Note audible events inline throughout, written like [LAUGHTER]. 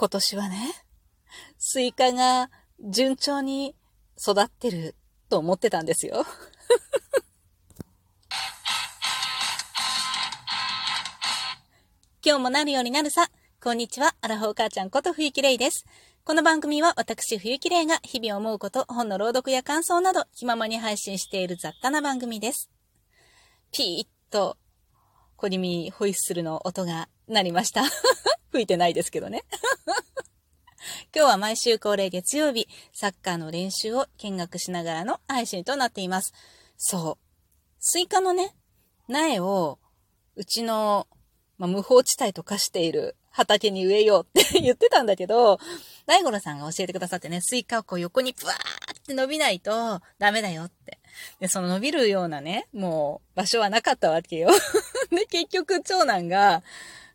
今年はね、スイカが順調に育ってると思ってたんですよ。[LAUGHS] 今日もなるようになるさ。こんにちは。アラフォー母ちゃんこと冬木玲です。この番組は私冬木玲が日々思うこと、本の朗読や感想など気ままに配信している雑多な番組です。ピーッと小気味ホイッスルの音が鳴りました。吹いてないですけどね。[LAUGHS] 今日は毎週恒例月曜日、サッカーの練習を見学しながらの配信となっています。そう。スイカのね、苗を、うちの、まあ、無法地帯と化している畑に植えようって言ってたんだけど、大五郎さんが教えてくださってね、スイカをこう横にブワーって伸びないとダメだよって。で、その伸びるようなね、もう場所はなかったわけよ。[LAUGHS] で、結局長男が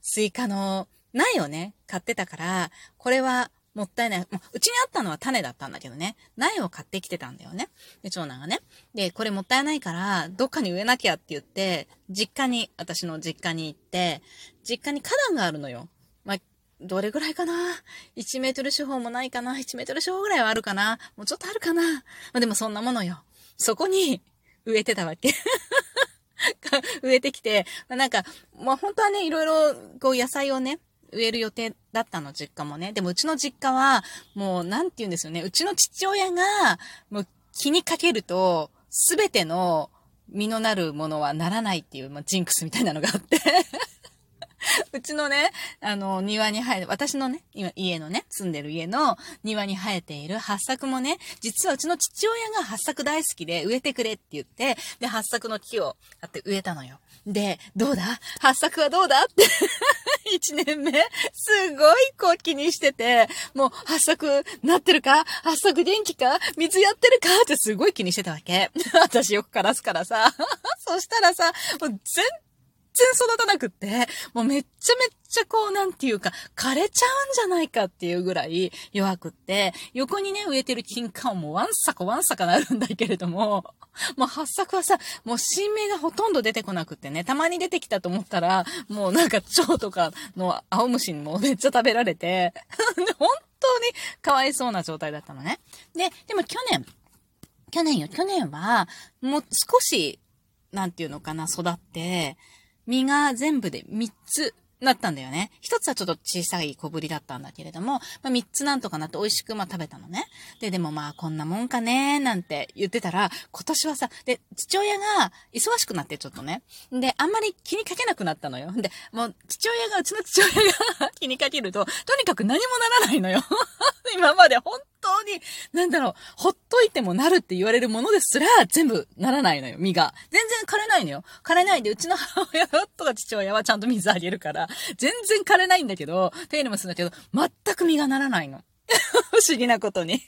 スイカの苗をね、買ってたから、これはもったいない。もうちにあったのは種だったんだけどね。苗を買ってきてたんだよね。で、長男がね。で、これもったいないから、どっかに植えなきゃって言って、実家に、私の実家に行って、実家に花壇があるのよ。まあ、どれぐらいかな ?1 メートル四方もないかな ?1 メートル四方ぐらいはあるかな？もうちょっとあるかな？まあ、でもそんなものよ。そこに [LAUGHS] 植えてたわけ。[LAUGHS] 植えてきて、なんか、まあ、本当はね、いろいろ、こう野菜をね、植える予定だったの、実家もね。でもうちの実家は、もう、なんて言うんですよね。うちの父親が、もう気にかけると、すべての実のなるものはならないっていう、まあ、ジンクスみたいなのがあって [LAUGHS] うちのね、あの、庭に生えて、私のね、今、家のね、住んでる家の庭に生えている八作もね、実はうちの父親が八作大好きで植えてくれって言って、で、八作の木をあって植えたのよ。で、どうだ？八作はどうだ？って [LAUGHS] 一年目、すごいこう気にしてて、もう八作なってるか？八作元気か？水やってるか？ってすごい気にしてたわけ。[LAUGHS] 私よく枯らすからさ。そしたらさ、もう全然育たなくって、もうめっちゃめっちゃこう、なんていうか、枯れちゃうんじゃないかっていうぐらい弱くって、横にね、植えてる金柑もワンサカワンサカなるんだけれども、もう発作はさ、もう新芽がほとんど出てこなくってね、たまに出てきたと思ったら、もうなんか蝶とかの青虫にもめっちゃ食べられて、[LAUGHS] 本当にかわいそうな状態だったのね。で、でも去年、去年よ、去年は、もう少し、なんていうのかな、育って、実が全部で3つなったんだよね。一つはちょっと小さい小ぶりだったんだけれども、まあ、三つなんとかなって美味しくまあ食べたのね。で、でもまあこんなもんかねーなんて言ってたら、今年はさ、で、父親が忙しくなってちょっとね。で、あんまり気にかけなくなったのよ。で、もう父親が、うちの父親が [LAUGHS] 気にかけると、とにかく何もならないのよ。[LAUGHS] 今まで本当に、なんだろう、ほっといてもなるって言われるものですら、全部ならないのよ、実が。全然枯れないのよ。枯れないで、うちの母親とか父親はちゃんと水あげるから、全然枯れないんだけど、手入れもするんだけど、全く実がならないの。[LAUGHS] 不思議なことに。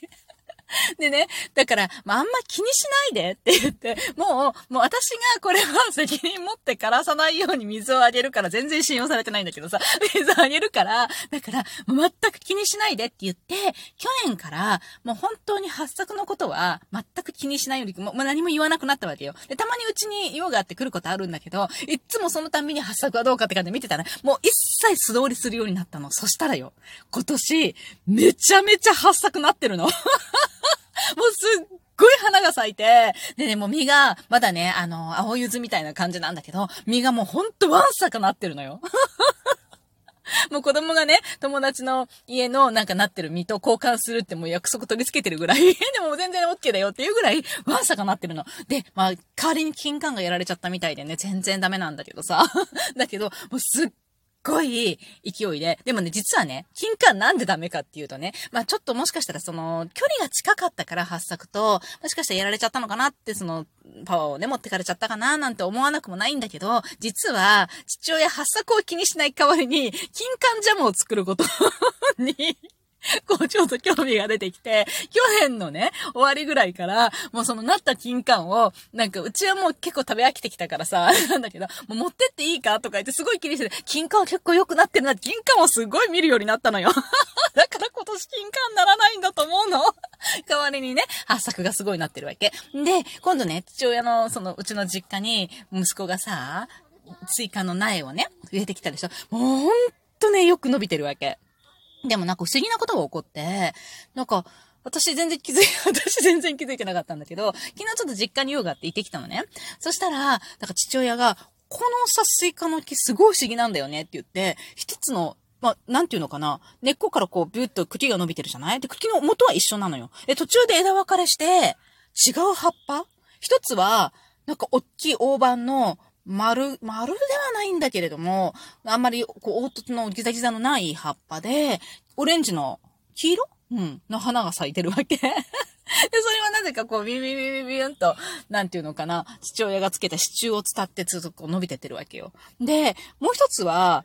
でね、だから、まあ、あんま気にしないでって言って、もう、もう私がこれは責任持って枯らさないように水をあげるから全然信用されてないんだけどさ、水をあげるから、だから、全く気にしないでって言って、去年から、もう本当に発作のことは全く気にしないように、もう何も言わなくなったわけよ。で、たまにうちに用があって来ることあるんだけど、いつもそのたんびに発作はどうかって感じで見てたら、もう一切素通りするようになったの。そしたらよ、今年、めちゃめちゃ発作なってるの。もうすっごい花が咲いて、でね、もう実が、まだね、あの、青柚子みたいな感じなんだけど、実がもうほんとワンサかなってるのよ。[LAUGHS] もう子供がね、友達の家のなんかなってる実と交換するってもう約束取り付けてるぐらい、[LAUGHS] でも全然 OK だよっていうぐらい、ワンサかなってるの。で、まあ、代わりに金柑がやられちゃったみたいでね、全然ダメなんだけどさ。[LAUGHS] だけど、もうすっごい勢いで、でもね、実はね、金管なんでダメかっていうとね、まあちょっともしかしたらその、距離が近かったから発作と、もしかしたらやられちゃったのかなって、その、パワーをね、持ってかれちゃったかななんて思わなくもないんだけど、実は、父親発作を気にしない代わりに、金管ジャムを作ることに [LAUGHS] こう、ちょっと興味が出てきて、去年のね、終わりぐらいから、もうそのなった金柑を、なんか、うちはもう結構食べ飽きてきたからさ、[LAUGHS] なんだけど、もう持ってっていいかとか言ってすごい気にしてて、金柑結構良くなってるな、金柑をすごい見るようになったのよ。[LAUGHS] だから今年金柑ならないんだと思うの。代わりにね、発作がすごいなってるわけ。で、今度ね、父親の、その、うちの実家に、息子がさ、スイカの苗をね、植えてきたでしょ。もうほんとね、よく伸びてるわけ。でもなんか不思議なことが起こって、なんか、私全然気づい、[LAUGHS] 私全然気づいてなかったんだけど、昨日ちょっと実家に用があって行ってきたのね。そしたら、なんか父親が、このさ、スイカの木すごい不思議なんだよねって言って、一つのまあ、なんていうのかな。根っこからこう、ビュッと茎が伸びてるじゃない？で、茎の元は一緒なのよ。で、途中で枝分かれして、違う葉っぱ？一つは、なんか大きい大判の丸、丸ではないんだけれども、あんまり、こう、凹凸のギザギザのない葉っぱで、オレンジの黄色？うん。の花が咲いてるわけ。[LAUGHS] で、それはなぜかこう、ビュビュビュビビビンと、なんていうのかな、父親がつけた支柱を伝ってずっとこう伸びてってるわけよ。で、もう一つは、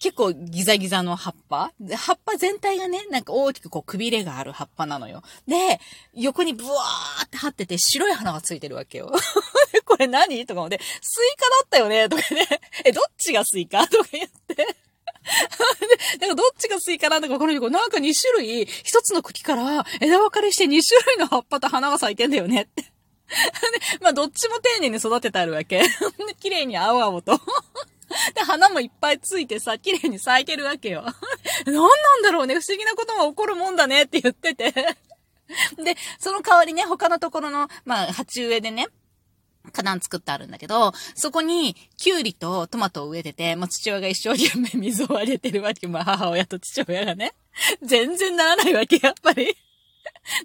結構ギザギザの葉っぱ葉っぱ全体がね、なんか大きくこうくびれがある葉っぱなのよ。で、横にブワーって張ってて白い花がついてるわけよ。これ何？とか思って、スイカだったよね？とかね。[LAUGHS] え、どっちがスイカ？とか言って。[LAUGHS] で、なんかどっちがスイカなん？だかわからないけど、なんか2種類、一つの茎から枝分かれして2種類の葉っぱと花が咲いてんだよねって。[LAUGHS] で、まあどっちも丁寧に育ててあるわけ。綺麗に青々と。で、花もいっぱいついてさ、綺麗に咲いてるわけよ。何なんだろうね、不思議なことも起こるもんだねって言ってて。で、その代わりね、他のところの、まあ、鉢植えでね、花壇作ってあるんだけど、そこに、キュウリとトマトを植えてて、まあ、父親が一生懸命水をあげてるわけ。まあ、母親と父親がね。全然ならないわけ、やっぱり。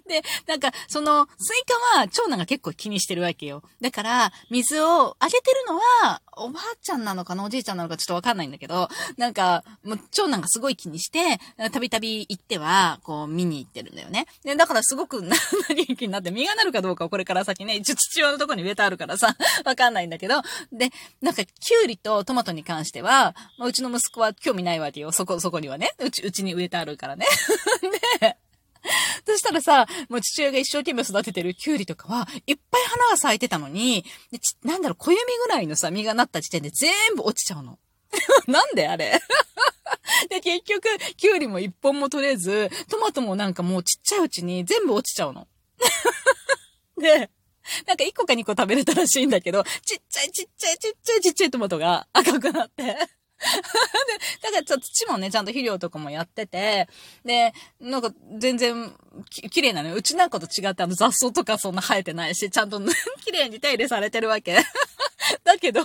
で、なんか、その、スイカは長男が結構気にしてるわけよ。だから、水をあげてるのは、おばあちゃんなのかなおじいちゃんなのかちょっとわかんないんだけど、なんか、もう長男がすごい気にして、たびたび行っては、こう、見に行ってるんだよね。で、だからすごく、な、元気になって、実がなるかどうかをこれから先ね、一応父親のとこに植えてあるからさ、[LAUGHS] わかんないんだけど、で、なんか、キュウリとトマトに関しては、まあ、うちの息子は興味ないわけよ。そこ、そこにはね。うち、うちに植えてあるからね。[LAUGHS] で、[LAUGHS] そしたらさ、もう父親が一生懸命育ててるキュウリとかは、いっぱい花が咲いてたのに、でなんだろう、小指ぐらいのさ、実がなった時点で全部落ちちゃうの。[LAUGHS] なんであれ？[LAUGHS] で、結局、キュウリも一本も取れず、トマトもなんかもうちっちゃいうちに全部落ちちゃうの。で、なんか1個か2個食べれたらしいんだけど、ちっちゃいちっちゃいちっちゃいちっちゃいトマトが赤くなって [LAUGHS] で、だからちょっと土もね、ちゃんと肥料とかもやってて、で、なんか全然き綺麗なのよ。うちなんかと違ってあの雑草とかそんな生えてないし、ちゃんと [LAUGHS] 綺麗に手入れされてるわけ。[LAUGHS] だけど、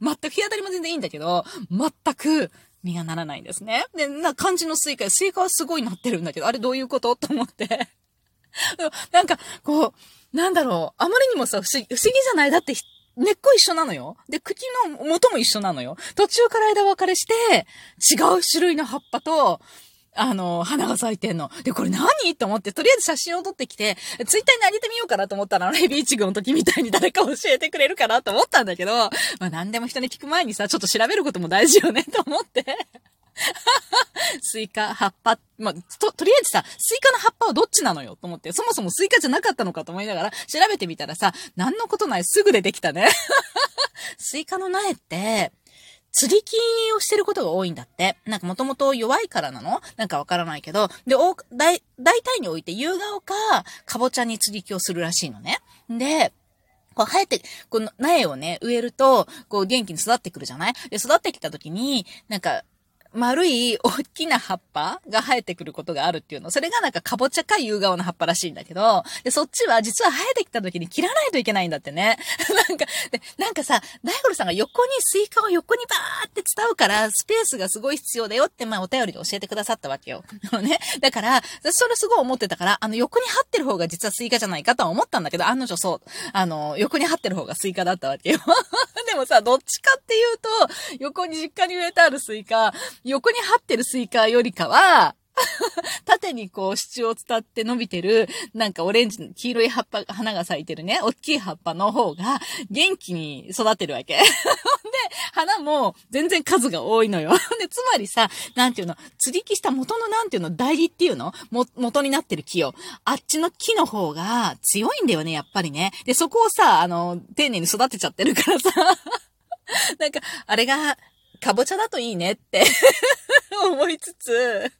全く日当たりも全然いいんだけど、全く実がならないんですね。で、な感じのスイカ、スイカはすごいなってるんだけど、あれどういうこと？と思って。なんか、こう、なんだろう、あまりにもさ、不思議、不思議じゃない？だって根っこ一緒なのよ。で、茎の元も一緒なのよ。途中から枝分かれして、違う種類の葉っぱと、あの、花が咲いてんの。で、これ何？と思って、とりあえず写真を撮ってきて、ツイッターに上げてみようかなと思ったら、あの、ヘビイチグの時みたいに誰か教えてくれるかなと思ったんだけど、まあ何でも人に聞く前にさ、ちょっと調べることも大事よね、と思って。[LAUGHS] スイカ、葉っぱ、まあ、と、とりあえずさ、スイカの葉っぱはどっちなのよと思って、そもそもスイカじゃなかったのかと思いながら、調べてみたらさ、何のことないすぐ出てきたね。[LAUGHS] スイカの苗って、接ぎ木をしてることが多いんだって。なんかもともと弱いからなの？なんかわからないけど。で、お、大、大体において夕顔か、かぼちゃに接ぎ木をするらしいのね。で、こう生えて、この苗をね、植えると、こう元気に育ってくるじゃない？で、育ってきた時に、なんか、丸い大きな葉っぱが生えてくることがあるっていうの。それがなんかかぼちゃか夕顔の葉っぱらしいんだけど、で、そっちは実は生えてきた時に切らないといけないんだってね。[LAUGHS] なんか、で、なんかさ、大五郎さんが横にスイカを横にバーって伝うから、スペースがすごい必要だよって、まあお便りで教えてくださったわけよ。[LAUGHS] ね。だから、それすごい思ってたから、あの横に張ってる方が実はスイカじゃないかとは思ったんだけど、案の定そう、あの、横に張ってる方がスイカだったわけよ。[LAUGHS] もさ、どっちかっていうと、横に実家に植えてあるスイカ、横に張ってるスイカよりかは、[LAUGHS] 縦にこう支柱を伝って伸びてる、なんかオレンジ黄色い葉っぱ、花が咲いてるね、おっきい葉っぱの方が元気に育ってるわけ。[LAUGHS] 花も全然数が多いのよ。[LAUGHS] で、つまりさ、なんていうの、接ぎ木した元のなんていうの、台木っていうの？も、元になってる木を。あっちの木の方が強いんだよね、やっぱりね。で、そこをさ、あの、丁寧に育てちゃってるからさ。[LAUGHS] なんか、あれが、かぼちゃだといいねって。[LAUGHS] 思いつつ、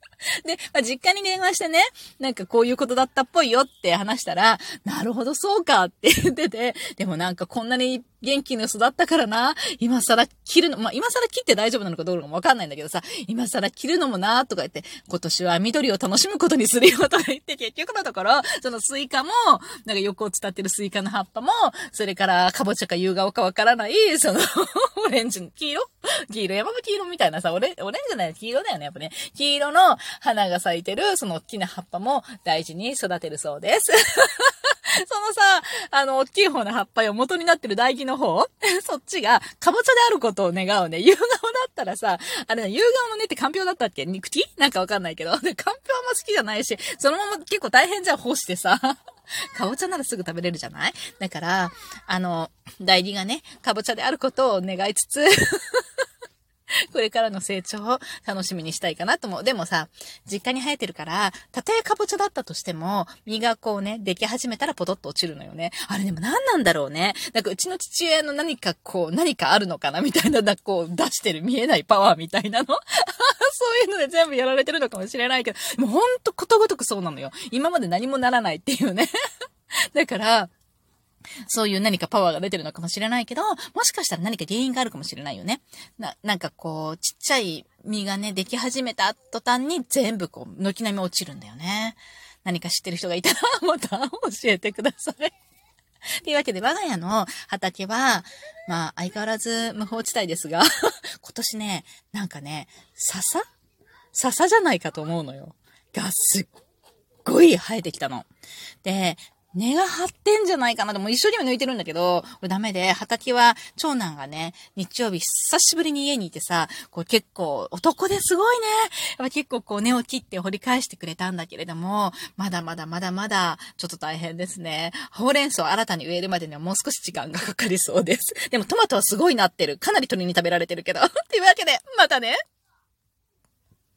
で、まあ、実家に電話してね、なんかこういうことだったっぽいよって話したら、なるほどそうかって言ってて、でもなんかこんなに元気に育ったからな、今更切るの、まあ、今更切って大丈夫なのかどうかもわかんないんだけどさ、今更切るのもな、とか言って、今年は緑を楽しむことにするよ、とか言って、結局のところ、そのスイカも、なんか横を伝ってるスイカの葉っぱも、それからかぼちゃか夕顔かわからない、そのオレンジの黄色 [LAUGHS] 黄色、山吹色みたいなさ、オレオレンジじゃない黄色だよね、やっぱね。黄色の花が咲いてる、その大きな葉っぱも大事に育てるそうです。[LAUGHS] そのさ、あの、大きい方の葉っぱよ、元になってる台木の方？[LAUGHS] そっちが、かぼちゃであることを願うね。夕顔だったらさ、あれね、夕顔のねってかんぴょうだったっけ？肉口？なんかわかんないけど。で [LAUGHS] かんぴょうあんま好きじゃないし、そのまま結構大変じゃん、干してさ。かぼちゃならすぐ食べれるじゃない？だから、あの、代理がね、かぼちゃであることを願いつつ [LAUGHS] これからの成長を楽しみにしたいかなと思う。でもさ、実家に生えてるから、たとえかぼちゃだったとしても、実がこうね、でき始めたらポトッと落ちるのよね。あれでも何なんだろうね。なんかうちの父親の何かこう、何かあるのかなみたいな、なこう出してる見えないパワーみたいなの [LAUGHS] そういうので全部やられてるのかもしれないけど、もうほんとことごとくそうなのよ。今まで何もならないっていうね。[LAUGHS] だから、そういう何かパワーが出てるのかもしれないけど、もしかしたら何か原因があるかもしれないよね。な、なんかこう、ちっちゃい実がね、でき始めた途端に全部こう、軒並み落ちるんだよね。何か知ってる人がいたら、また教えてください。[LAUGHS] というわけで、我が家の畑は、まあ、相変わらず無法地帯ですが [LAUGHS] 今年ね、なんかね、笹？笹じゃないかと思うのよ。がすっごい生えてきたの。で、根が張ってんじゃないかなでも一緒には抜いてるんだけど、これダメで、畑は長男がね、日曜日久しぶりに家にいてさ、こう結構男ですごいね。やっぱ結構こう根を切って掘り返してくれたんだけれども、まだまだまだまだちょっと大変ですね。ほうれん草を新たに植えるまでにはもう少し時間がかかりそうです。でもトマトはすごいなってる。かなり鳥に食べられてるけど。というわけで、またね。